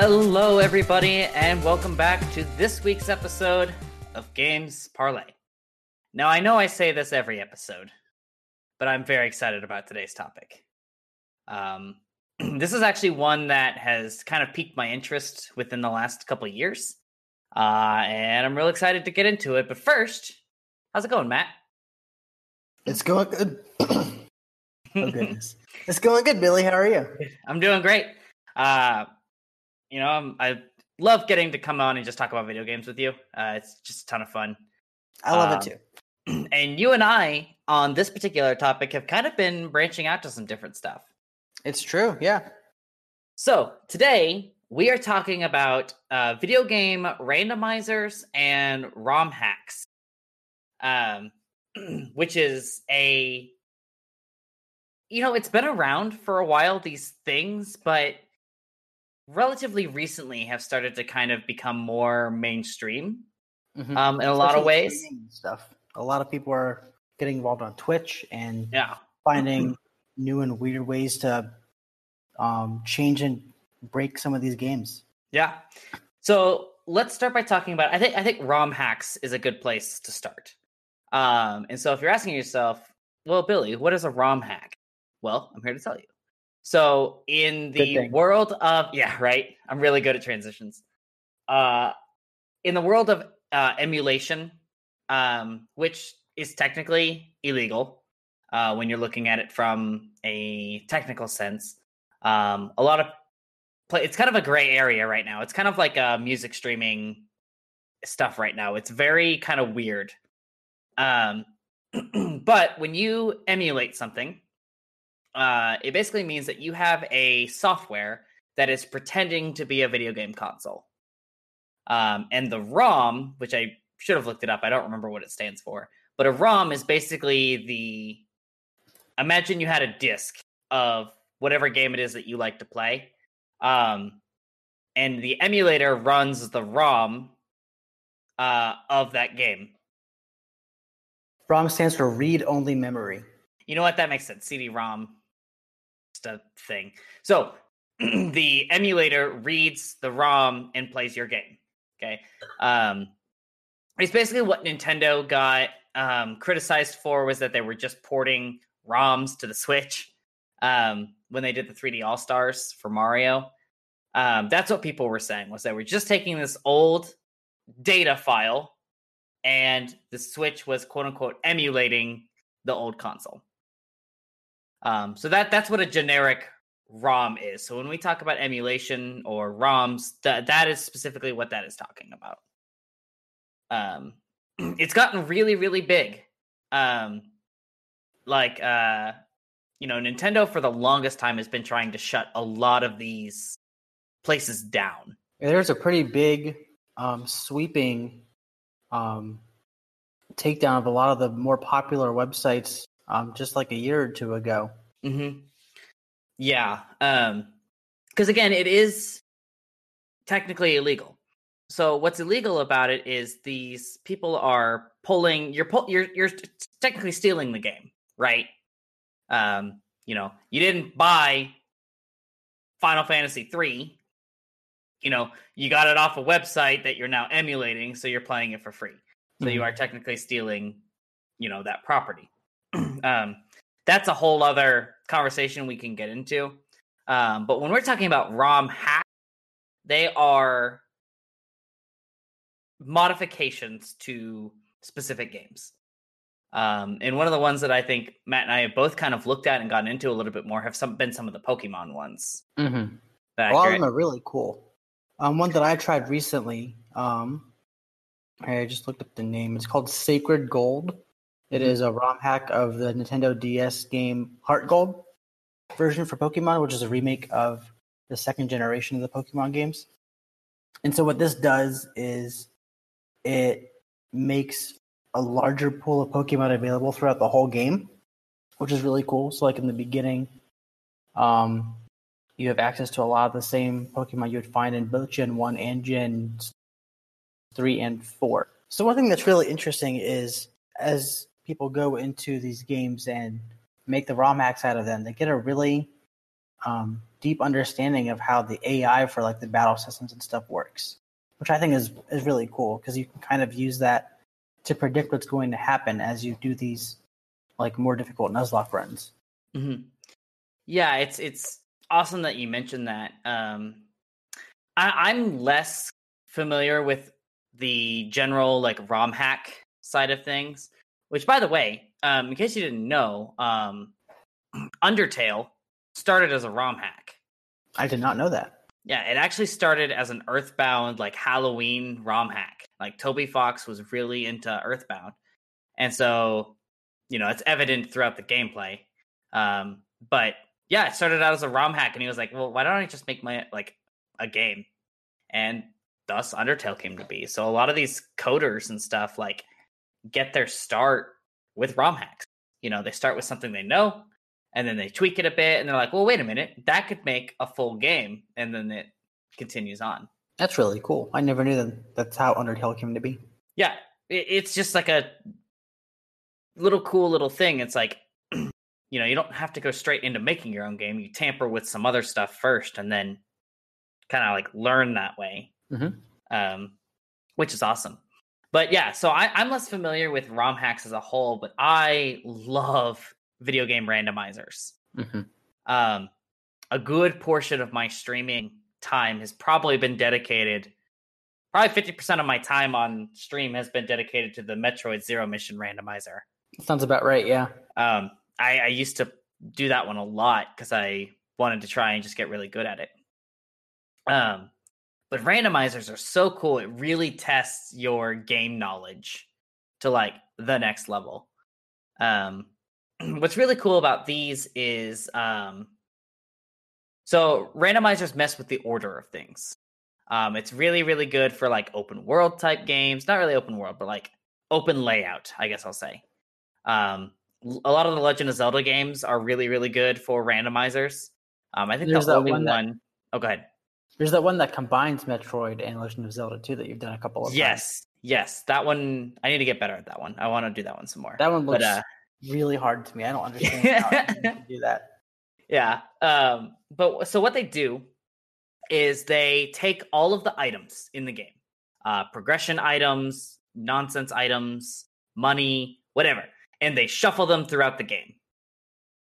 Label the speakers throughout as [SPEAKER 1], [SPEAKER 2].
[SPEAKER 1] Hello, everybody, and welcome back to this week's episode of Games Parlay. Now, I know I say this every episode, but I'm very excited about today's topic. Um, this is actually one that has kind of piqued my interest within the last couple of years, uh, and I'm real excited to get into it. But first, how's it going, Matt?
[SPEAKER 2] It's going good. oh goodness, it's going good, Billy. How are you?
[SPEAKER 1] I'm doing great. Uh, you know, I'm, I love getting to come on and just talk about video games with you. Uh, it's just a ton of fun.
[SPEAKER 2] I love
[SPEAKER 1] Um,
[SPEAKER 2] it too.
[SPEAKER 1] And you and I, on this particular topic, have kind of been branching out to some different stuff.
[SPEAKER 2] It's true. Yeah.
[SPEAKER 1] So today we are talking about uh, video game randomizers and ROM hacks, um, which is a you know it's been around for a while these things, but relatively recently have started to kind of become more mainstream
[SPEAKER 2] Mhm.
[SPEAKER 1] um, in a lot of ways.
[SPEAKER 2] stuff. A lot of people are getting involved on Twitch and
[SPEAKER 1] Yeah,
[SPEAKER 2] finding new and weird ways to um, change and break some of these games.
[SPEAKER 1] yeah. So let's start by talking about. I think I think ROM hacks is a good place to start. Um, and so if you're asking yourself, well, Billy, what is a ROM hack? Well, I'm here to tell you. So in the world of yeah, right. I'm really good at transitions. Uh, in the world of uh, emulation, um, which is technically illegal uh, when you're looking at it from a technical sense. Um, a lot of play. It's kind of a gray area right now. It's kind of like uh, music streaming stuff right now. It's very kind of weird. Um, but when you emulate something, uh, it basically means that you have a software that is pretending to be a video game console. Um, and the ROM, which I should have looked it up, I don't remember what it stands for, but a ROM is basically the. Imagine you had a disc of whatever game it is that you like to play, um, and the emulator runs the ROM uh, of that game.
[SPEAKER 2] ROM stands for read only memory.
[SPEAKER 1] You know what? That makes sense. CD-ROM, just a thing. So the emulator reads the ROM and plays your game. Okay, um, it's basically what Nintendo got um, criticized for was that they were just porting ROMs to the Switch um, when they did the 3D All Stars for Mario. Um, that's what people were saying was that we're just taking this old data file and the Switch was quote unquote emulating the old console. Um, so that that's what a generic ROM is. So when we talk about emulation or ROMs, that that is specifically what that is talking about. Um, it's gotten really really big. Um, like uh, you know, Nintendo for the longest time has been trying to shut a lot of these places down.
[SPEAKER 2] There's a pretty big um, sweeping um, takedown of a lot of the more popular websites um, just like a year or two ago.
[SPEAKER 1] Mm-hmm. Yeah. Um, because again, it is technically illegal. So what's illegal about it is these people are pulling. You're pull. You're you're technically stealing the game, right? Um, you know, you didn't buy Final Fantasy three. You know, you got it off a website that you're now emulating, so you're playing it for free. So you
[SPEAKER 2] Mhm.
[SPEAKER 1] are technically stealing, you know, that property. Um, that's a whole other conversation we can get into. Um, but when we're talking about ROM hacks, they are modifications to specific games. Um, and one of the ones that I think Matt and I have both kind of looked at and gotten into a little bit more have some been some of the Pokemon ones.
[SPEAKER 2] Mm-hmm.
[SPEAKER 1] That
[SPEAKER 2] A lot of
[SPEAKER 1] accurate?
[SPEAKER 2] them are really cool. Um, one that I tried recently, um, I just looked up the name. It's called Sacred Gold. It
[SPEAKER 1] Mhm.
[SPEAKER 2] a ROM hack of the Nintendo DS game Heart Gold version for Pokemon, which is a remake of the second generation of the Pokemon games. And so, what this does is it makes a larger pool of Pokemon available throughout the whole game, which is really cool. So, like in the beginning, um, you have access to a lot of the same Pokemon you would find in both Gen 1 and Gen 3 and 4. So, one thing that's really interesting is as people go into these games and make the ROM hacks out of them, they get a really um, deep understanding of how the AI for like the battle systems and stuff works, which I think is is really cool because you can kind of use that to predict what's going to happen as you do these like more difficult Nuzlocke runs.
[SPEAKER 1] Mm-hmm. Yeah, it's it's awesome that you mentioned that. Um, I, I'm less familiar with the general like ROM hack side of things. Which, by the way, um, in case you didn't know, um, Undertale started as a ROM hack.
[SPEAKER 2] I did not know that.
[SPEAKER 1] Yeah, it actually started as an Earthbound like Halloween ROM hack. Like Toby Fox was really into Earthbound, and so you know it's evident throughout the gameplay. Um, but yeah, it started out as a ROM hack, and he was like, "Well, why don't I just make my like a game?" And thus Undertale came to be. So a lot of these coders and stuff like get their start with ROM hacks. You know, they start with something they know, and then they tweak it a bit, and they're like, "Well, wait a minute, that could make a full game," and then it continues on.
[SPEAKER 2] That's really cool. I never knew that. That's how Undertale came to be.
[SPEAKER 1] Yeah, it's just like a little cool little thing. It's like, you know, you don't have to go straight into making your own game. You tamper with some other stuff first, and then kind of like learn that way,
[SPEAKER 2] Mhm.
[SPEAKER 1] um, which is awesome. But yeah, so I, I'm less familiar with ROM hacks as a whole, but I love video game randomizers.
[SPEAKER 2] Mhm.
[SPEAKER 1] Um, a good portion of my streaming time has probably been dedicated. Probably 50% of my time on stream has been dedicated to the Metroid Zero Mission randomizer.
[SPEAKER 2] Sounds about right. Yeah.
[SPEAKER 1] Um, I, I used to do that one a lot because I wanted to try and just get really good at it. Um, but randomizers are so cool. It really tests your game knowledge to like the next level. Um, what's really cool about these is um, so randomizers mess with the order of things. Um, it's really, really good for like open world type games. Not really open world, but like open layout, I guess I'll say. Um, a lot of the Legend of Zelda games are really, really good for randomizers. Um, I think
[SPEAKER 2] There's
[SPEAKER 1] the only
[SPEAKER 2] one
[SPEAKER 1] one.
[SPEAKER 2] that-
[SPEAKER 1] Oh, go ahead.
[SPEAKER 2] There's that one that combines Metroid and Legend of Zelda too that you've done a couple of times.
[SPEAKER 1] Yes, yes, that one. I need to get better at that one. I want to do that one some more.
[SPEAKER 2] That one
[SPEAKER 1] But,
[SPEAKER 2] looks
[SPEAKER 1] uh,
[SPEAKER 2] really hard to me. I don't understand how you do that.
[SPEAKER 1] Yeah. Um, but so what they do is they take all of the items in the game, uh, progression items, nonsense items, money, whatever, and they shuffle them throughout the game.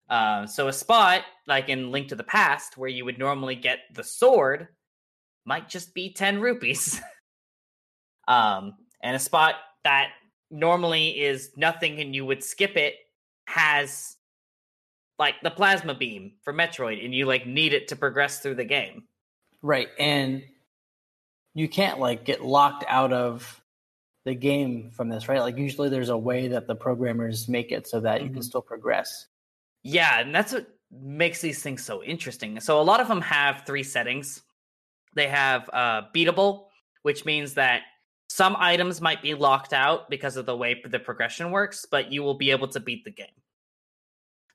[SPEAKER 1] Uh, so a spot like in Link to the Past, where you would normally get the sword, might just be ten rupees. um, and a spot that normally is nothing and you would skip it has like the plasma beam for Metroid, and you like need it to progress through the game.
[SPEAKER 2] Right. And you can't like get locked out of the game from this, right? Like usually there's a way that the programmers make it so that you can
[SPEAKER 1] Mhm.
[SPEAKER 2] still progress.
[SPEAKER 1] Yeah, and that's what makes these things so interesting. So a lot of them have three settings. They have uh, beatable, which means that some items might be locked out because of the way the progression works, but you will be able to beat the game.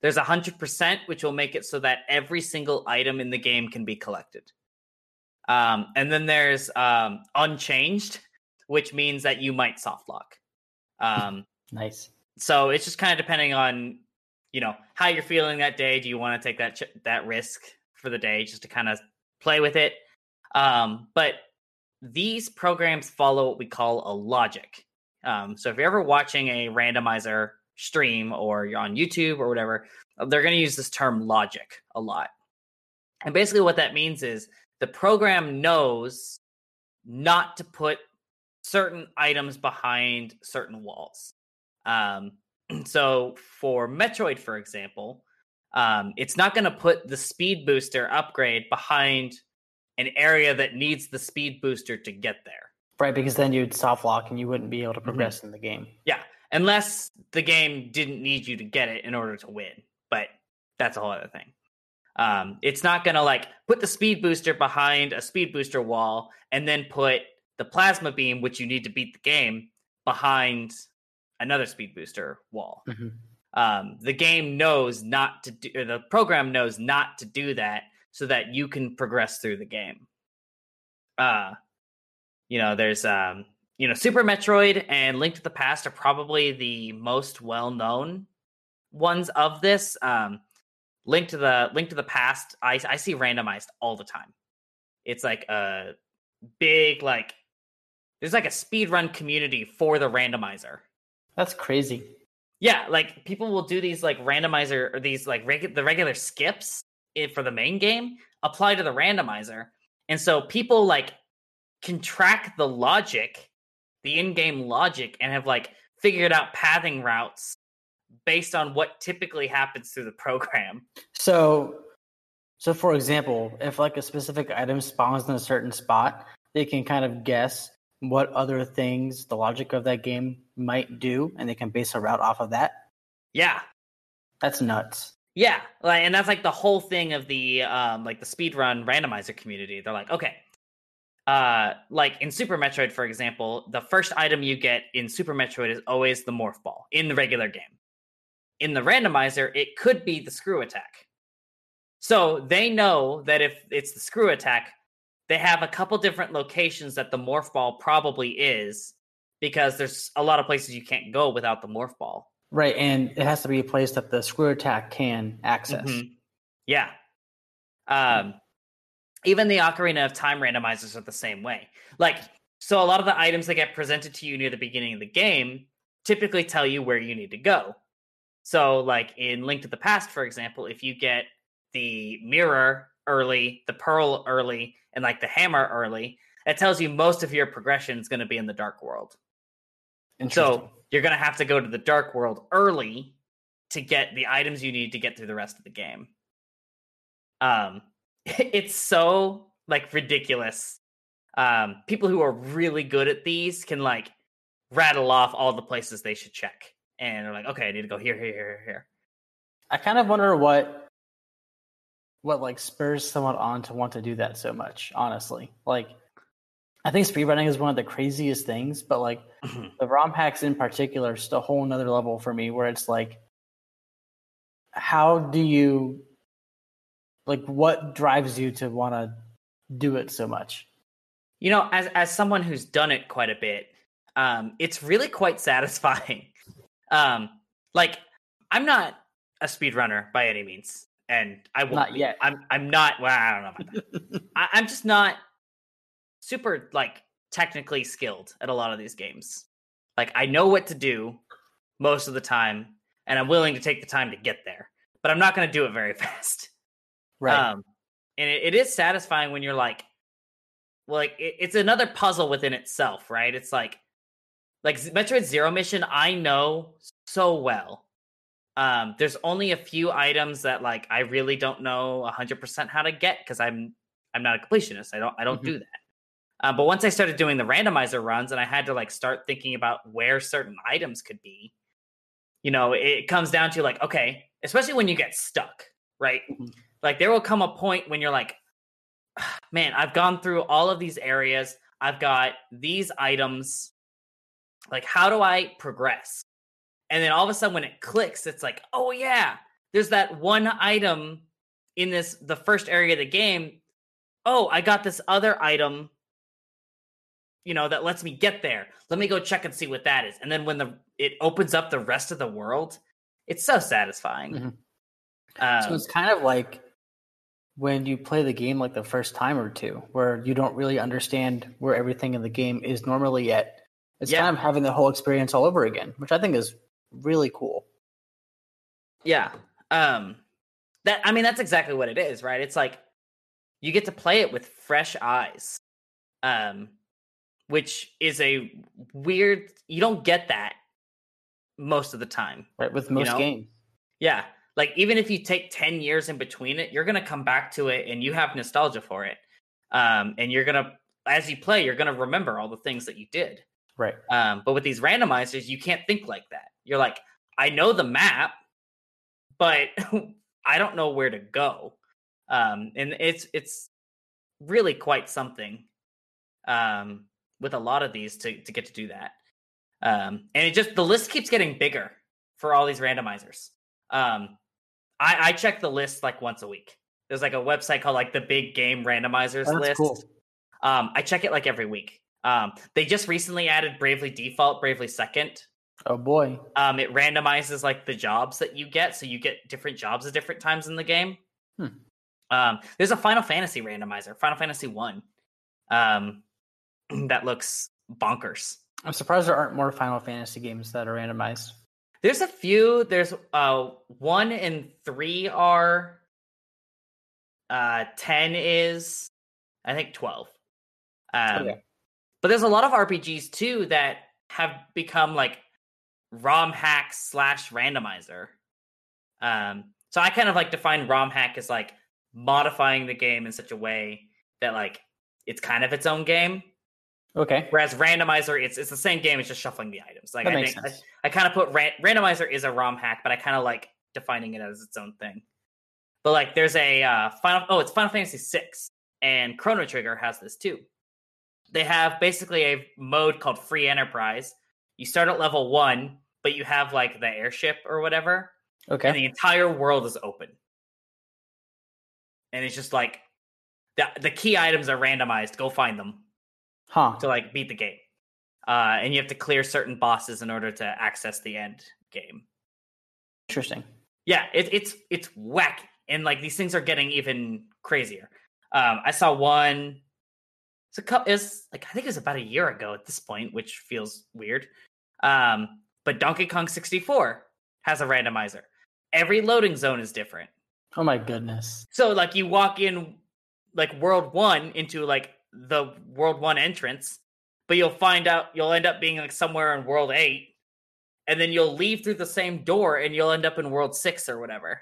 [SPEAKER 1] There's a hundred percent, which will make it so that every single item in the game can be collected. Um, and then there's um, unchanged, which means that you might soft lock. Um,
[SPEAKER 2] Nice.
[SPEAKER 1] so it's just kind of depending on you know how you're feeling that day do you want to take that ch- that risk for the day just to kind of play with it um but these programs follow what we call a logic. Um so if you're ever watching a randomizer stream or you're on youtube or whatever they're going to use this term logic a lot. And basically what that means is the program knows not to put certain items behind certain walls. Um, so for Metroid, for example, um, it's not going to put the speed booster upgrade behind an area that needs the speed booster to get there.
[SPEAKER 2] Right, because then you'd soft lock and you wouldn't be able to progress in the game.
[SPEAKER 1] Yeah, unless the game didn't need you to get it in order to win. But that's a whole other thing. Um, it's not going to like put the speed booster behind a speed booster wall and then put the plasma beam, which you need to beat the game, behind another speed booster wall.
[SPEAKER 2] Mhm.
[SPEAKER 1] Um, the game knows not to do, or the program knows not to do that so that you can progress through the game. Uh, you know, there's um, you know, Super Metroid and Link to the Past are probably the most well known ones of this. Um, Link to the Link to the Past, I I see randomized all the time. It's like a big like there's like a speed run community for the randomizer.
[SPEAKER 2] That's crazy.
[SPEAKER 1] Yeah, like people will do these like randomizer or these like regu- the regular skips for the main game apply to the randomizer. And so people like can track the logic, the in-game logic and have like figured out pathing routes based on what typically happens through the program.
[SPEAKER 2] So so for example, if like a specific item spawns in a certain spot, they can kind of guess what other things the logic of that game might do and they can base a route off of that.
[SPEAKER 1] Yeah.
[SPEAKER 2] That's nuts.
[SPEAKER 1] Yeah, like and that's like the whole thing of the um like the speedrun randomizer community. They're like, okay, uh like in Super Metroid, for example, the first item you get in Super Metroid is always the morph ball in the regular game. In the randomizer, it could be the screw attack. So they know that if it's the screw attack, they have a couple different locations that the morph ball probably is because there's a lot of places you can't go without the morph ball.
[SPEAKER 2] Right, and it has to be a place that the screw attack can access. Mm-hmm.
[SPEAKER 1] Yeah. Um, even the Ocarina of Time randomizers are the same way. Like, so a lot of the items that get presented to you near the beginning of the game typically tell you where you need to go. So, like in Link to the Past, for example, if you get the mirror early, the pearl early, and like the hammer early, that tells you most of your progression is going to be in the dark world. And so you're going to have to go to the dark world early to get the items you need to get through the rest of the game. Um, it's so like ridiculous. Um, people who are really good at these can like rattle off all the places they should check, and they're like, okay, I need to go here, here, here, here.
[SPEAKER 2] I kind of wonder what what like spurs someone on to want to do that so much. Honestly, like I think speedrunning is one of the craziest things, but like mm-hmm. the ROM hacks in particular is a whole nother level for me where it's like how do you like what drives you to want to do it so much?
[SPEAKER 1] You know, as as someone who's done it quite a bit, um, it's really quite satisfying. um, like I'm not a speedrunner by any means, and I will
[SPEAKER 2] not yet.
[SPEAKER 1] I'm I'm not. Well, I don't know about that. I, I'm just not super like technically skilled at a lot of these games. Like I know what to do most of the time, and I'm willing to take the time to get there, but I'm not going to do it very fast.
[SPEAKER 2] Right. Um,
[SPEAKER 1] and it, it is satisfying when you're like, well, like it, it's another puzzle within itself, right? It's like, like Metroid Zero Mission, I know so well. Um, there's only a few items that like I really don't know 100% how to get because I'm I'm not a completionist. I don't I don't mm-hmm. do that. Uh, but once I started doing the randomizer runs and I had to like start thinking about where certain items could be, you know, it comes down to like, okay, especially when you get stuck, right? Mm-hmm. Like there will come a point when you're like, man, I've gone through all of these areas. I've got these items. Like, how do I progress? And then all of a sudden, when it clicks, it's like, oh yeah, there's that one item in this the first area of the game. Oh, I got this other item you know that lets me get there. Let me go check and see what that is. And then when the it opens up the rest of the world it's so satisfying. Mm-hmm.
[SPEAKER 2] um, so it's kind of like when you play the game like the first time or two where you don't really understand where everything in the game is normally yet. It's yeah. kind of having the whole experience all over again which i think is really cool.
[SPEAKER 1] Yeah. Um that i mean that's exactly what it is right? It's like you get to play it with fresh eyes. Um which is a weird. You don't get that most of the time,
[SPEAKER 2] right? With most you know? games,
[SPEAKER 1] yeah. Like even if you take ten years in between it, you're gonna come back to it and you have nostalgia for it, um, and you're gonna as you play, you're gonna remember all the things that you did,
[SPEAKER 2] right?
[SPEAKER 1] Um, but with these randomizers, you can't think like that. You're like, I know the map, but I don't know where to go. Um, and it's it's really quite something. Um, with a lot of these to to get to do that. Um, and it just the list keeps getting bigger for all these randomizers. Um, I, I check the list like once a week. There's like a website called like the Big Game Randomizers oh, list. Cool. Um, I check it like every week. Um, they just recently added Bravely Default, Bravely Second
[SPEAKER 2] Oh boy.
[SPEAKER 1] Um, it randomizes like the jobs that you get, so you get different jobs at different times in the game.
[SPEAKER 2] Hmm.
[SPEAKER 1] Um, there's a Final Fantasy randomizer, Final Fantasy One, um, that looks bonkers.
[SPEAKER 2] I'm surprised there aren't more Final Fantasy games that are randomized.
[SPEAKER 1] There's a few. There's uh one and three are. Uh, ten is, I think twelve. Um,
[SPEAKER 2] Okay.
[SPEAKER 1] but there's a lot of RPGs too that have become like ROM hack slash randomizer. Um, so I kind of like define ROM hack as like modifying the game in such a way that like it's kind of its own game.
[SPEAKER 2] Okay.
[SPEAKER 1] Whereas randomizer, it's it's the same game. It's just shuffling the items. Like
[SPEAKER 2] that
[SPEAKER 1] I think I. I kind of put ran- randomizer is a ROM hack, but I kind of like defining it as its own thing. But like, there's a uh, final. Oh, it's Final Fantasy six, and Chrono Trigger has this too. They have basically a mode called Free Enterprise. You start at level one, but you have like the airship or whatever,
[SPEAKER 2] Okay.
[SPEAKER 1] and the entire world is open. And it's just like the the key items are randomized. Go find them
[SPEAKER 2] Huh.
[SPEAKER 1] to like beat the game. Uh, and you have to clear certain bosses in order to access the end game.
[SPEAKER 2] Interesting.
[SPEAKER 1] Yeah, it, it's it's whack, and like these things are getting even crazier. Um, I saw one. It's a couple. Is like I think it was about a year ago at this point, which feels weird. Um, but Donkey Kong 64 has a randomizer. Every loading zone is different.
[SPEAKER 2] Oh my goodness.
[SPEAKER 1] So like you walk in like world one into like the world one entrance, but you'll find out you'll end up being like somewhere in world eight, and then you'll leave through the same door and you'll end up in world six or whatever.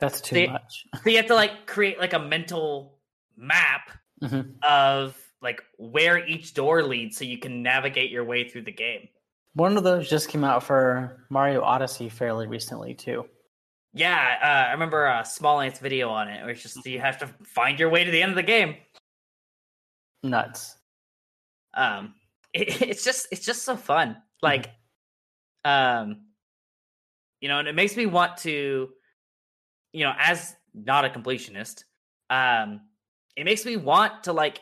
[SPEAKER 2] That's too
[SPEAKER 1] They-
[SPEAKER 2] much.
[SPEAKER 1] So you have to like create like a mental map
[SPEAKER 2] Mhm.
[SPEAKER 1] of like where each door leads so you can navigate your way through the game.
[SPEAKER 2] One of those just came out for Mario Odyssey fairly recently too.
[SPEAKER 1] Yeah, uh, I remember a Smallant's video on it it's just you have to find your way to the end of the game.
[SPEAKER 2] Nuts.
[SPEAKER 1] um it, it's just it's just so fun like um you know and it makes me want to you know as not a completionist um it makes me want to like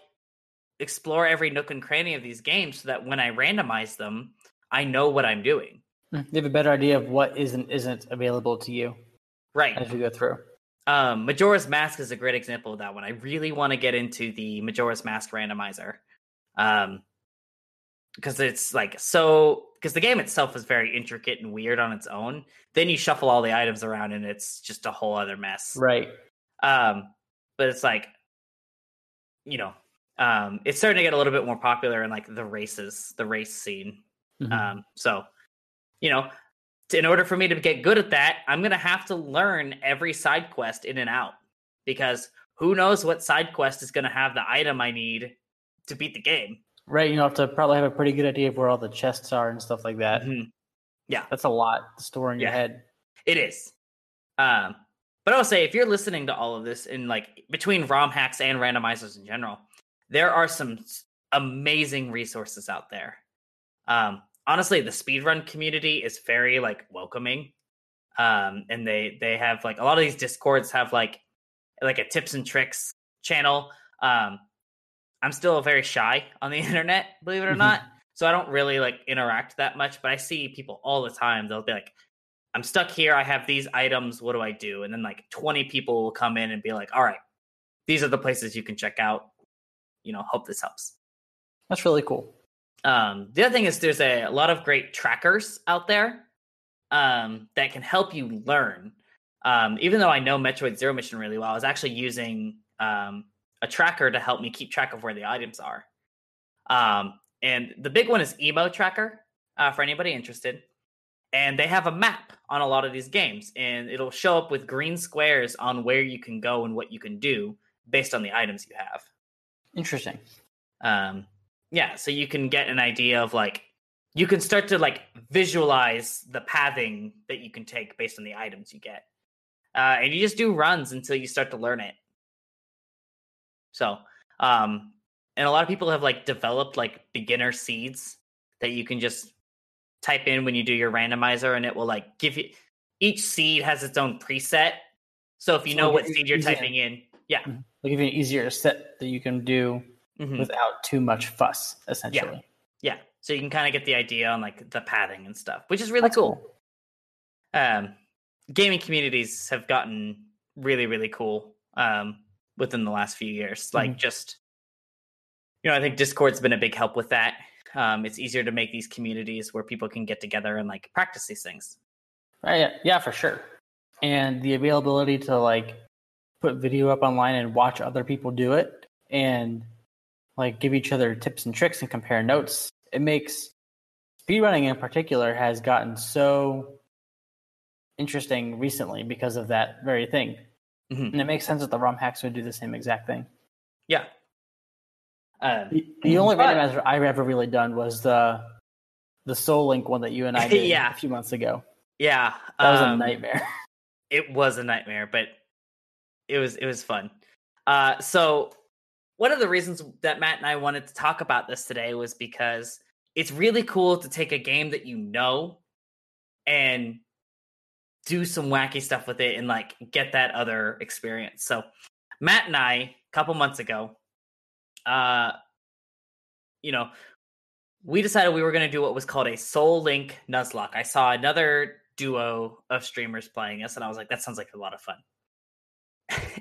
[SPEAKER 1] explore every nook and cranny of these games so that when i randomize them i know what i'm doing
[SPEAKER 2] Mm, You have a better idea of what isn't isn't available to you
[SPEAKER 1] right
[SPEAKER 2] as you go through.
[SPEAKER 1] Um majora's mask is a great example of that one i really want to get into the majora's mask randomizer um because it's like so because the game itself is very intricate and weird on its own then you shuffle all the items around and it's just a whole other mess
[SPEAKER 2] Right.
[SPEAKER 1] um but it's like you know um it's starting to get a little bit more popular in like the races the race scene
[SPEAKER 2] Mhm.
[SPEAKER 1] um so you know in order for me to get good at that i'm gonna have to learn every side quest in and out because who knows what side quest is gonna have the item i need to beat the game
[SPEAKER 2] Right. You have to probably have a pretty good idea of where all the chests are and stuff like that.
[SPEAKER 1] Mhm.
[SPEAKER 2] That's a lot to store in your head.
[SPEAKER 1] It is. Um, but I'll say if you're listening to all of this in like between ROM hacks and randomizers in general, there are some amazing resources out there. Um, honestly, the speedrun community is very like welcoming. Um, and they they have like a lot of these discords have like like a tips and tricks channel. Um, I'm still very shy on the internet, believe it or
[SPEAKER 2] Mhm.
[SPEAKER 1] not. So I don't really like interact that much, but I see people all the time. They'll be like, I'm stuck here. I have these items. What do I do? And then like 20 people will come in and be like, all right, these are the places you can check out. You know, hope this helps.
[SPEAKER 2] That's really cool.
[SPEAKER 1] Um, the other thing is there's a, a lot of great trackers out there um, that can help you learn. Um, even though I know Metroid Zero Mission really well, I was actually using um, a tracker to help me keep track of where the items are. Um, and the big one is EmoTracker uh, for anybody interested. And they have a map on a lot of these games, and it'll show up with green squares on where you can go and what you can do based on the items you have
[SPEAKER 2] Interesting.
[SPEAKER 1] um yeah so you can get an idea of like you can start to like visualize the pathing that you can take based on the items you get. Uh and you just do runs until you start to learn it. So um and a lot of people have like developed like beginner seeds that you can just type in when you do your randomizer and it will like give you each seed has its own preset. So if you
[SPEAKER 2] So
[SPEAKER 1] know what seed you're
[SPEAKER 2] easier-
[SPEAKER 1] typing in yeah.
[SPEAKER 2] They'll give you an easier set that you can do
[SPEAKER 1] mhm.
[SPEAKER 2] without too much fuss, essentially.
[SPEAKER 1] Yeah. yeah. so you can kind of get the idea on like the pathing and stuff, which is really
[SPEAKER 2] That's
[SPEAKER 1] cool. Um, gaming communities have gotten really really cool um, within the last few years. Like
[SPEAKER 2] Mm-hmm.
[SPEAKER 1] just you know, I think Discord's been a big help with that. Um, it's easier to make these communities where people can get together and like practice these things.
[SPEAKER 2] Right. yeah, yeah, for sure. And the availability to like put video up online and watch other people do it and like give each other tips and tricks and compare notes. It makes speedrunning in particular has gotten so interesting recently because of that very thing.
[SPEAKER 1] Mhm.
[SPEAKER 2] And it makes sense that the ROM hacks would do the same exact thing.
[SPEAKER 1] Yeah. Um,
[SPEAKER 2] The, the only
[SPEAKER 1] But-
[SPEAKER 2] randomizer I've ever really done was the the Soul Link one that you and I did
[SPEAKER 1] Yeah.
[SPEAKER 2] a few months ago.
[SPEAKER 1] yeah,
[SPEAKER 2] That was a
[SPEAKER 1] um,
[SPEAKER 2] nightmare.
[SPEAKER 1] it was a nightmare, but it was it was fun. Uh, so one of the reasons that Matt and I wanted to talk about this today was because it's really cool to take a game that you know and do some wacky stuff with it and like get that other experience. So Matt and I, a couple months ago, uh, you know, we decided we were going to do what was called a Soul Link Nuzlocke. I saw another duo of streamers playing this, and I was like, that sounds like a lot of fun.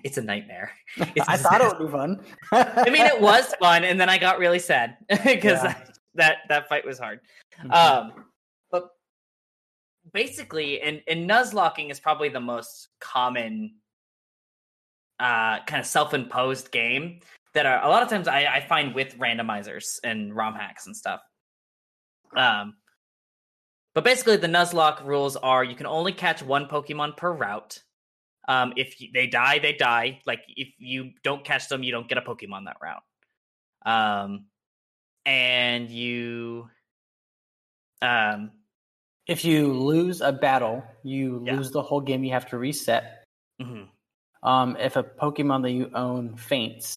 [SPEAKER 1] It's a nightmare. It's
[SPEAKER 2] I thought it would be fun.
[SPEAKER 1] I mean, it was fun, and then I got really sad because
[SPEAKER 2] Yeah.
[SPEAKER 1] that that fight was hard.
[SPEAKER 2] Mhm.
[SPEAKER 1] Um, but basically, and and nuzlocking is probably the most common uh kind of self-imposed game that are a lot of times I, I find with randomizers and ROM hacks and stuff. Um, but basically, the Nuzlocke rules are you can only catch one Pokemon per route. Um, if they die, they die. Like if you don't catch them, you don't get a Pokemon that route. Um, and you, um,
[SPEAKER 2] if you lose a battle, you
[SPEAKER 1] Yeah.
[SPEAKER 2] lose the whole game. You have to reset.
[SPEAKER 1] mhm.
[SPEAKER 2] Um, if a Pokemon that you own faints,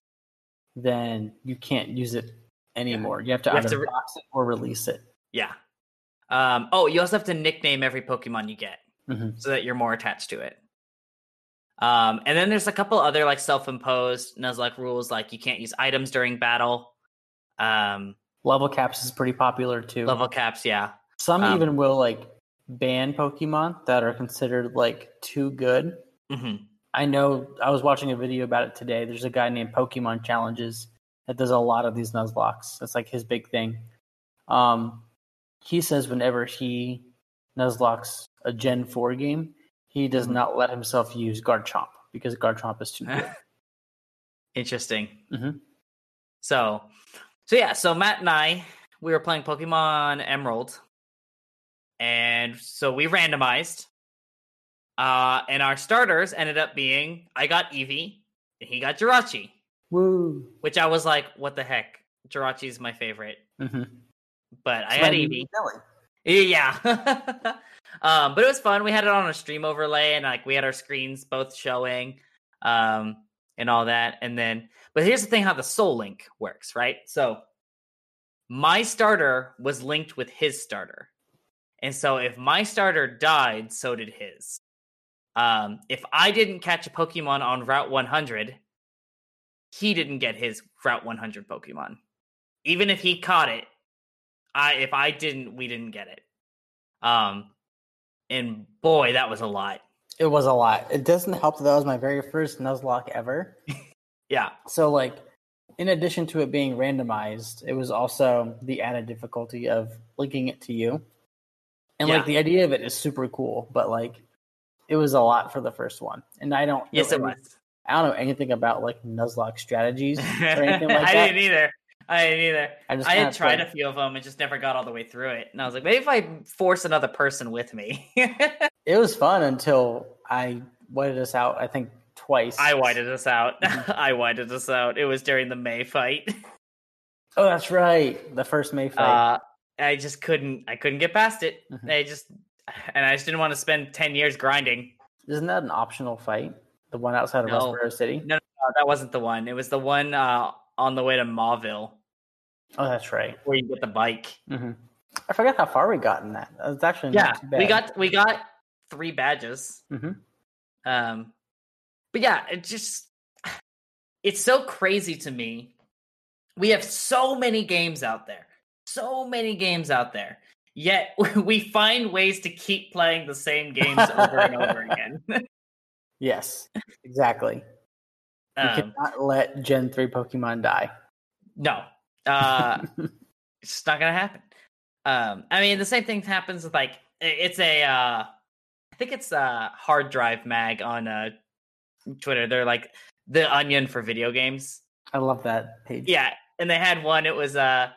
[SPEAKER 2] then you can't use it anymore. You have to
[SPEAKER 1] You have
[SPEAKER 2] either
[SPEAKER 1] to re-
[SPEAKER 2] box it or release it.
[SPEAKER 1] yeah. Um, oh, you also have to nickname every Pokemon you get.
[SPEAKER 2] Mhm.
[SPEAKER 1] so that you're more attached to it. Um, and then there's a couple other like self-imposed Nuzlocke rules, like you can't use items during battle. Um,
[SPEAKER 2] Level caps is pretty popular too.
[SPEAKER 1] level caps, yeah,
[SPEAKER 2] Some
[SPEAKER 1] um,
[SPEAKER 2] even will like ban Pokemon that are considered like too good.
[SPEAKER 1] hmm
[SPEAKER 2] I know I was watching a video about it today. There's a guy named Pokemon Challenges that does a lot of these Nuzlockes. That's like his big thing. Um, he says whenever he Nuzlockes a Gen 4 game, he does
[SPEAKER 1] Mhm.
[SPEAKER 2] not let himself use guard Garchomp because guard Garchomp is too good.
[SPEAKER 1] Interesting.
[SPEAKER 2] Mhm.
[SPEAKER 1] So, so yeah, so Matt and I we were playing Pokemon Emerald, and so we randomized. Uh, and our starters ended up being I got Eevee, and he got Jirachi,
[SPEAKER 2] Woo!
[SPEAKER 1] which I was like, what the heck? Jirachi's my favorite,
[SPEAKER 2] Mm-hmm.
[SPEAKER 1] but I had Eevee.
[SPEAKER 2] Silly.
[SPEAKER 1] Yeah. um, but it was fun. We had it on a stream overlay and like we had our screens both showing um and all that. And then but here's the thing how the soul link works, right? So my starter was linked with his starter. And so if my starter died, so did his. Um, if I didn't catch a Pokemon on Route 100, he didn't get his Route 100 Pokemon. Even if he caught it, I if I didn't, we didn't get it. Um, and boy, that was a lot.
[SPEAKER 2] It was a lot. It doesn't help that that was my very first Nuzlocke ever.
[SPEAKER 1] Yeah,
[SPEAKER 2] So, like, in addition to it being randomized, it was also the added difficulty of linking it to you. And,
[SPEAKER 1] Yeah.
[SPEAKER 2] like, the idea of it is super cool, but, like, it was a lot for the first one. And I don't, know
[SPEAKER 1] yes, it was.
[SPEAKER 2] I don't know anything about, like, Nuzlocke strategies or anything like
[SPEAKER 1] I
[SPEAKER 2] that.
[SPEAKER 1] didn't either. I didn't either.
[SPEAKER 2] I just
[SPEAKER 1] I had tried a few of them and just never got all the way through it. And I was like, maybe if I force another person with me.
[SPEAKER 2] It was fun until I whited us out, I think, twice.
[SPEAKER 1] I whited us out.
[SPEAKER 2] Mhm.
[SPEAKER 1] I whited us out. It was during the May fight.
[SPEAKER 2] Oh, that's right. The first May fight.
[SPEAKER 1] Uh, I just couldn't. I couldn't get past it.
[SPEAKER 2] Mhm.
[SPEAKER 1] I just, and I just didn't want to spend ten years grinding.
[SPEAKER 2] Isn't that an optional fight? The one outside of
[SPEAKER 1] No.
[SPEAKER 2] Rustboro City?
[SPEAKER 1] No, no, that wasn't the one. It was the one uh, on the way to Mauville
[SPEAKER 2] Oh, that's right.
[SPEAKER 1] where you get the bike.
[SPEAKER 2] hmm I forgot how far we got in that. It's actually
[SPEAKER 1] Yeah,
[SPEAKER 2] not too bad.
[SPEAKER 1] we got we got three badges.
[SPEAKER 2] Mhm.
[SPEAKER 1] Um, but yeah, it just it's so crazy to me. We have so many games out there, so many games out there. Yet we find ways to keep playing the same games over and over again.
[SPEAKER 2] Yes, exactly. You
[SPEAKER 1] Um,
[SPEAKER 2] cannot let Gen 3 Pokemon die.
[SPEAKER 1] no, uh, it's not gonna happen. Um, I mean, the same thing happens with like it's a uh, I think it's a hard drive mag on uh, Twitter. They're like the onion for video games.
[SPEAKER 2] I love that page.
[SPEAKER 1] Yeah, and they had one. It was a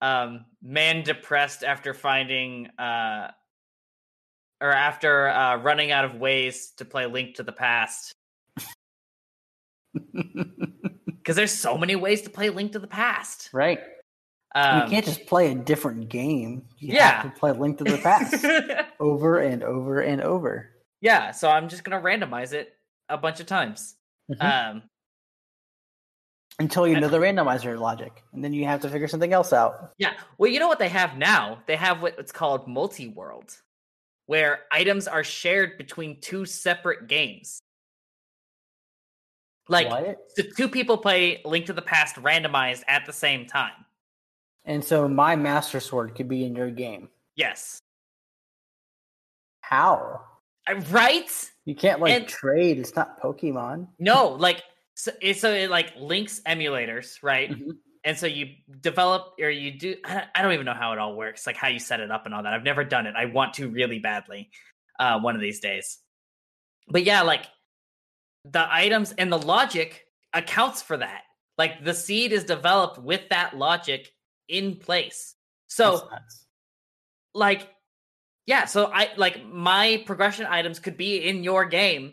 [SPEAKER 1] uh, um, man depressed after finding uh, or after uh, running out of ways to play Link to the Past. Because there's so many ways to play Link to the Past.
[SPEAKER 2] right.
[SPEAKER 1] Um,
[SPEAKER 2] you can't just play a different game. You
[SPEAKER 1] Yeah.
[SPEAKER 2] have to play Link to the Past over and over and over.
[SPEAKER 1] yeah, so I'm just gonna randomize it a bunch of times.
[SPEAKER 2] Mhm.
[SPEAKER 1] Um,
[SPEAKER 2] Until you know the randomizer logic. And then you have to figure something else out.
[SPEAKER 1] Yeah. Well, you know what they have now? They have what's called multi-world, where items are shared between two separate games. Like
[SPEAKER 2] what?
[SPEAKER 1] so two people play Link to the Past randomized at the same time.
[SPEAKER 2] And so my Master Sword could be in your game.
[SPEAKER 1] Yes.
[SPEAKER 2] How?
[SPEAKER 1] Uh, Right?
[SPEAKER 2] You can't like
[SPEAKER 1] And-
[SPEAKER 2] trade. It's not Pokemon.
[SPEAKER 1] No, like so so it like links emulators, right?
[SPEAKER 2] Mhm.
[SPEAKER 1] And so you develop or you do I I don't even know how it all works, like how you set it up and all that. I've never done it. I want to really badly uh one of these days. But yeah, like the items and the logic accounts for that. Like the seed is developed with that logic in place. So like yeah so i like my progression items could be in your game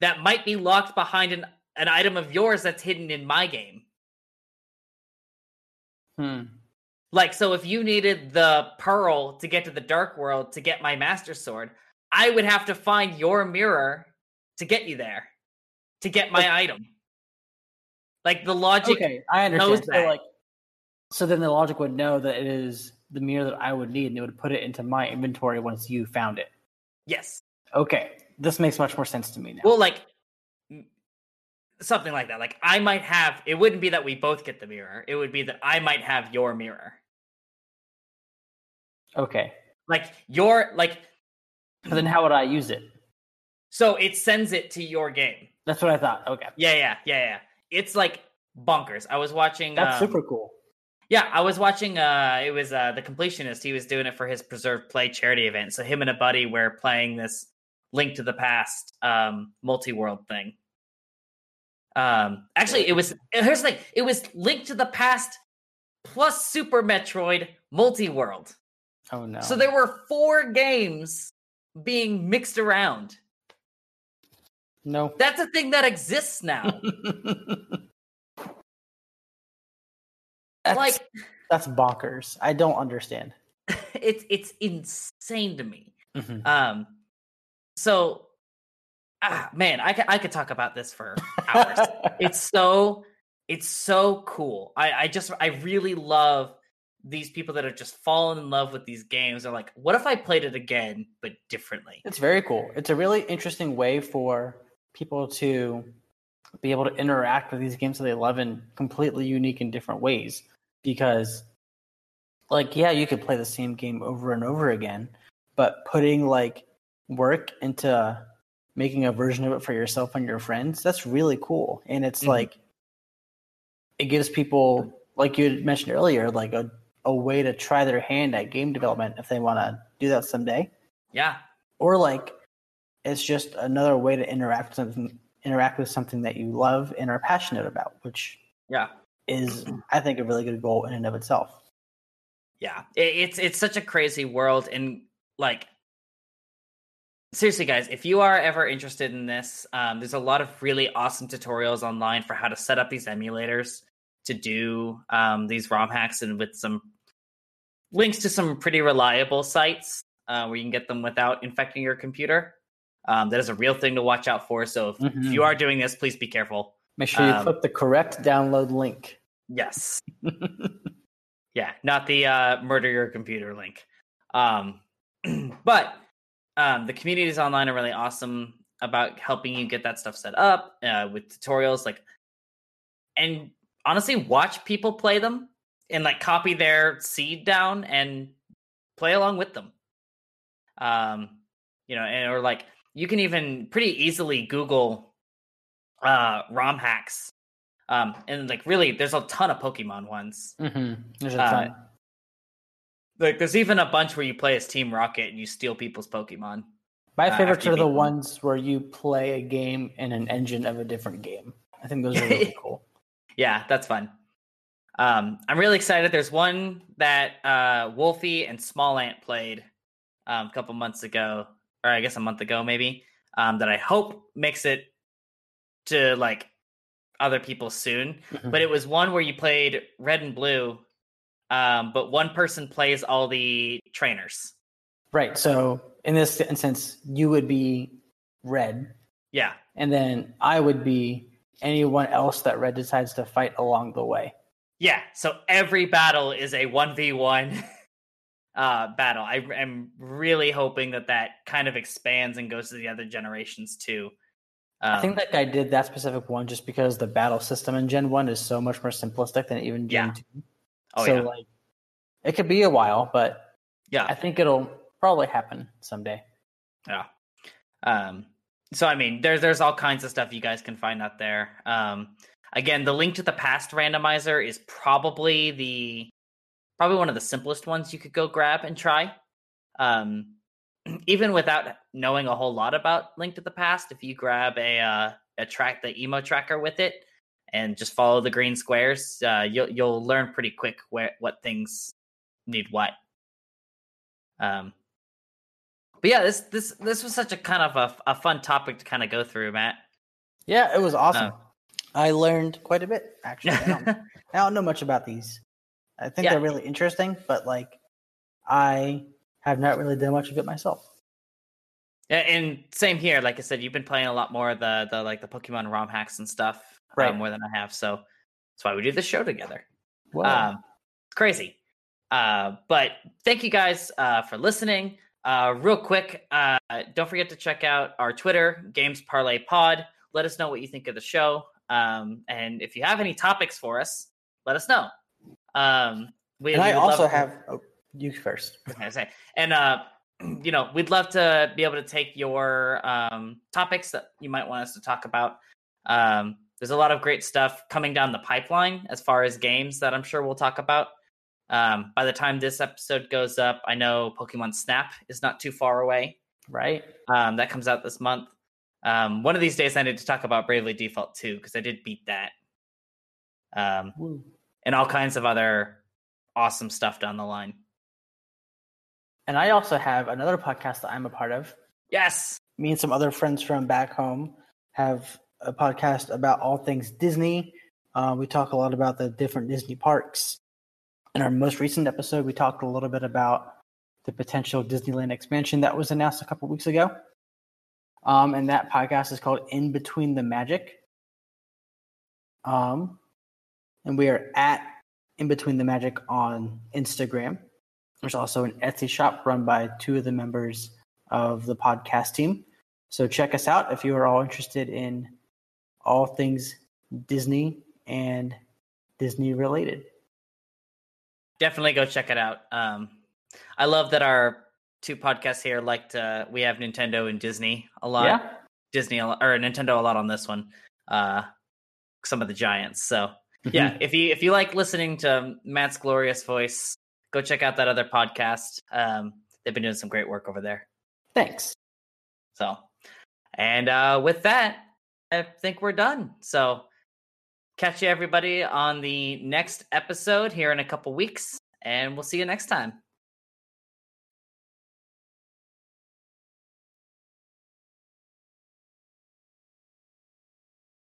[SPEAKER 1] that might be locked behind an, an item of yours that's hidden in my game
[SPEAKER 2] Hmm.
[SPEAKER 1] like so if you needed the pearl to get to the dark world to get my master sword i would have to find your mirror to get you there to get my item like the logic
[SPEAKER 2] Okay, I
[SPEAKER 1] knows
[SPEAKER 2] understand. So,
[SPEAKER 1] that.
[SPEAKER 2] like, so then the logic would know that it is the mirror that I would need, and it would put it into my inventory once you found it.
[SPEAKER 1] yes
[SPEAKER 2] Okay, this makes much more sense to me now.
[SPEAKER 1] Well, like something like that. Like I might have. It wouldn't be that we both get the mirror. It would be that I might have your mirror.
[SPEAKER 2] okay,
[SPEAKER 1] Like your like.
[SPEAKER 2] but then how would I use it?
[SPEAKER 1] So it sends it to your game.
[SPEAKER 2] That's what I thought. Okay,
[SPEAKER 1] Yeah, yeah, yeah, yeah. It's like bonkers. I was watching.
[SPEAKER 2] that's
[SPEAKER 1] um,
[SPEAKER 2] super cool.
[SPEAKER 1] Yeah, I was watching. Uh, it was uh the completionist. He was doing it for his preserved play charity event. So him and a buddy were playing this Link to the Past um multi-world thing. Um, actually, it was here's the thing. It was Link to the Past plus Super Metroid multi-world.
[SPEAKER 2] Oh no.
[SPEAKER 1] So there were four games being mixed around.
[SPEAKER 2] No.
[SPEAKER 1] That's a thing that exists now.
[SPEAKER 2] that's,
[SPEAKER 1] like
[SPEAKER 2] that's bonkers. I don't understand.
[SPEAKER 1] it's it's insane to me.
[SPEAKER 2] Mhm.
[SPEAKER 1] Um, so, ah, man, I could I could talk about this for hours. it's so it's so cool. I I just I really love these people that have just fallen in love with these games. They're like, what if I played it again but differently?
[SPEAKER 2] It's very cool. It's a really interesting way for people to be able to interact with these games that they love in completely unique and different ways. Because, like, yeah, you could play the same game over and over again, but putting like work into making a version of it for yourself and your friends, that's really cool. And it's
[SPEAKER 1] Mhm.
[SPEAKER 2] like, it gives people, like you mentioned earlier, like a, a way to try their hand at game development if they want to do that someday
[SPEAKER 1] Yeah,
[SPEAKER 2] or like it's just another way to interact with something interact with something that you love and are passionate about which
[SPEAKER 1] yeah.
[SPEAKER 2] is i think a really good goal in and of itself.
[SPEAKER 1] Yeah. It's it's such a crazy world and like seriously guys if you are ever interested in this um, there's a lot of really awesome tutorials online for how to set up these emulators to do um, these rom hacks and with some links to some pretty reliable sites uh, where you can get them without infecting your computer um, that is a real thing to watch out for so if, if
[SPEAKER 2] Mhm.
[SPEAKER 1] you are doing this please be careful
[SPEAKER 2] make sure you
[SPEAKER 1] Um,
[SPEAKER 2] click the correct download link
[SPEAKER 1] yes Yeah, not the uh, murder your computer link. Um, but um, the communities online are really awesome about helping you get that stuff set up uh, with tutorials. Like, and honestly, watch people play them. and like copy their seed down and play along with them. Um, you know, and or like you can even pretty easily Google uh ROM hacks. Um, and like really, there's a ton of Pokemon ones.
[SPEAKER 2] Mm-hmm. There's a
[SPEAKER 1] Uh,
[SPEAKER 2] ton.
[SPEAKER 1] Like there's even a bunch where you play as Team Rocket and you steal people's Pokemon.
[SPEAKER 2] My
[SPEAKER 1] uh,
[SPEAKER 2] favorites
[SPEAKER 1] you
[SPEAKER 2] are the
[SPEAKER 1] them.
[SPEAKER 2] ones where you play a game in an engine of a different game. I think those are really cool.
[SPEAKER 1] Yeah, that's fun. Um, I'm really excited. There's one that uh, Wolfie and Smallant played um, a couple months ago, or I guess a month ago, maybe. Um, that I hope makes it to like other people soon.
[SPEAKER 2] Mhm.
[SPEAKER 1] But it was one where you played red and blue, um, but one person plays all the trainers.
[SPEAKER 2] Right. So in this instance, you would be red,
[SPEAKER 1] Yeah,
[SPEAKER 2] and then I would be anyone else that red decides to fight along the way.
[SPEAKER 1] Yeah, so every battle is a 1v1 uh battle. I am really hoping that that kind of expands and goes to the other generations too. Um,
[SPEAKER 2] I think that guy did that specific one just because the battle system in Gen 1 is so much more simplistic than even Gen
[SPEAKER 1] Yeah.
[SPEAKER 2] 2.
[SPEAKER 1] oh
[SPEAKER 2] so
[SPEAKER 1] yeah.
[SPEAKER 2] like it could be a while, but
[SPEAKER 1] Yeah.
[SPEAKER 2] I think it'll probably happen someday.
[SPEAKER 1] Yeah. Um so I mean there's there's all kinds of stuff you guys can find out there. Um again, the link to the past randomizer is probably the probably one of the simplest ones you could go grab and try. Um even without knowing a whole lot about Link to the Past, if you grab a uh, a track the EmoTracker with it and just follow the green squares, uh, you'll you'll learn pretty quick where what things need what. Um, but yeah, this this this was such a kind of a, a fun topic to kind of go through, Matt.
[SPEAKER 2] Yeah, it was awesome.
[SPEAKER 1] Oh.
[SPEAKER 2] I learned quite a bit actually. I don't, I don't know much about these. I think
[SPEAKER 1] Yeah.
[SPEAKER 2] they're really interesting, but like I have not really done much of it myself.
[SPEAKER 1] Yeah, and same here. Like I said, you've been playing a lot more of the the like the Pokemon ROM hacks and stuff,
[SPEAKER 2] Right.
[SPEAKER 1] uh, more than I have. So that's why we do this show together.
[SPEAKER 2] Well,
[SPEAKER 1] Um, it's crazy. Uh, but thank you guys uh, for listening. Uh, real quick, uh, don't forget to check out our Twitter, Games Parlay Pod. Let us know what you think of the show. Um, and if you have any topics for us, let us know. Um, we,
[SPEAKER 2] and
[SPEAKER 1] we
[SPEAKER 2] I
[SPEAKER 1] love
[SPEAKER 2] also have oh, you first.
[SPEAKER 1] what can I say? And uh, you know, we'd love to be able to take your um, topics that you might want us to talk about. Um, there's a lot of great stuff coming down the pipeline as far as games that I'm sure we'll talk about. Um, by the time this episode goes up, I know Pokemon Snap is not too far away.
[SPEAKER 2] Right?
[SPEAKER 1] Um, that comes out this month. Um, one of these days, I need to talk about Bravely Default 2 because I did beat that. Um,
[SPEAKER 2] Woo.
[SPEAKER 1] And all kinds of other awesome stuff down the line.
[SPEAKER 2] And I also have another podcast that I'm a part of.
[SPEAKER 1] Yes.
[SPEAKER 2] Me and some other friends from back home have a podcast about all things Disney. Uh, we talk a lot about the different Disney parks. In our most recent episode, we talked a little bit about the potential Disneyland expansion that was announced a couple weeks ago. Um, and that podcast is called In Between the Magic. Um, and we are at In Between the Magic on Instagram. There's also an Etsy shop run by two of the members of the podcast team. So check us out if you are all interested in all things Disney and Disney related.
[SPEAKER 1] definitely go check it out. Um, I love that our two podcasts here like to we have Nintendo and Disney a lot.
[SPEAKER 2] Yeah.
[SPEAKER 1] Disney or Nintendo a lot on this one. Uh, some of the giants. So yeah, if you if you like listening to Matt's glorious voice, go check out that other podcast. Um, they've been doing some great work over there.
[SPEAKER 2] Thanks.
[SPEAKER 1] So, and uh, with that, I think we're done. So, catch you everybody on the next episode here in a couple weeks, and we'll see you next time.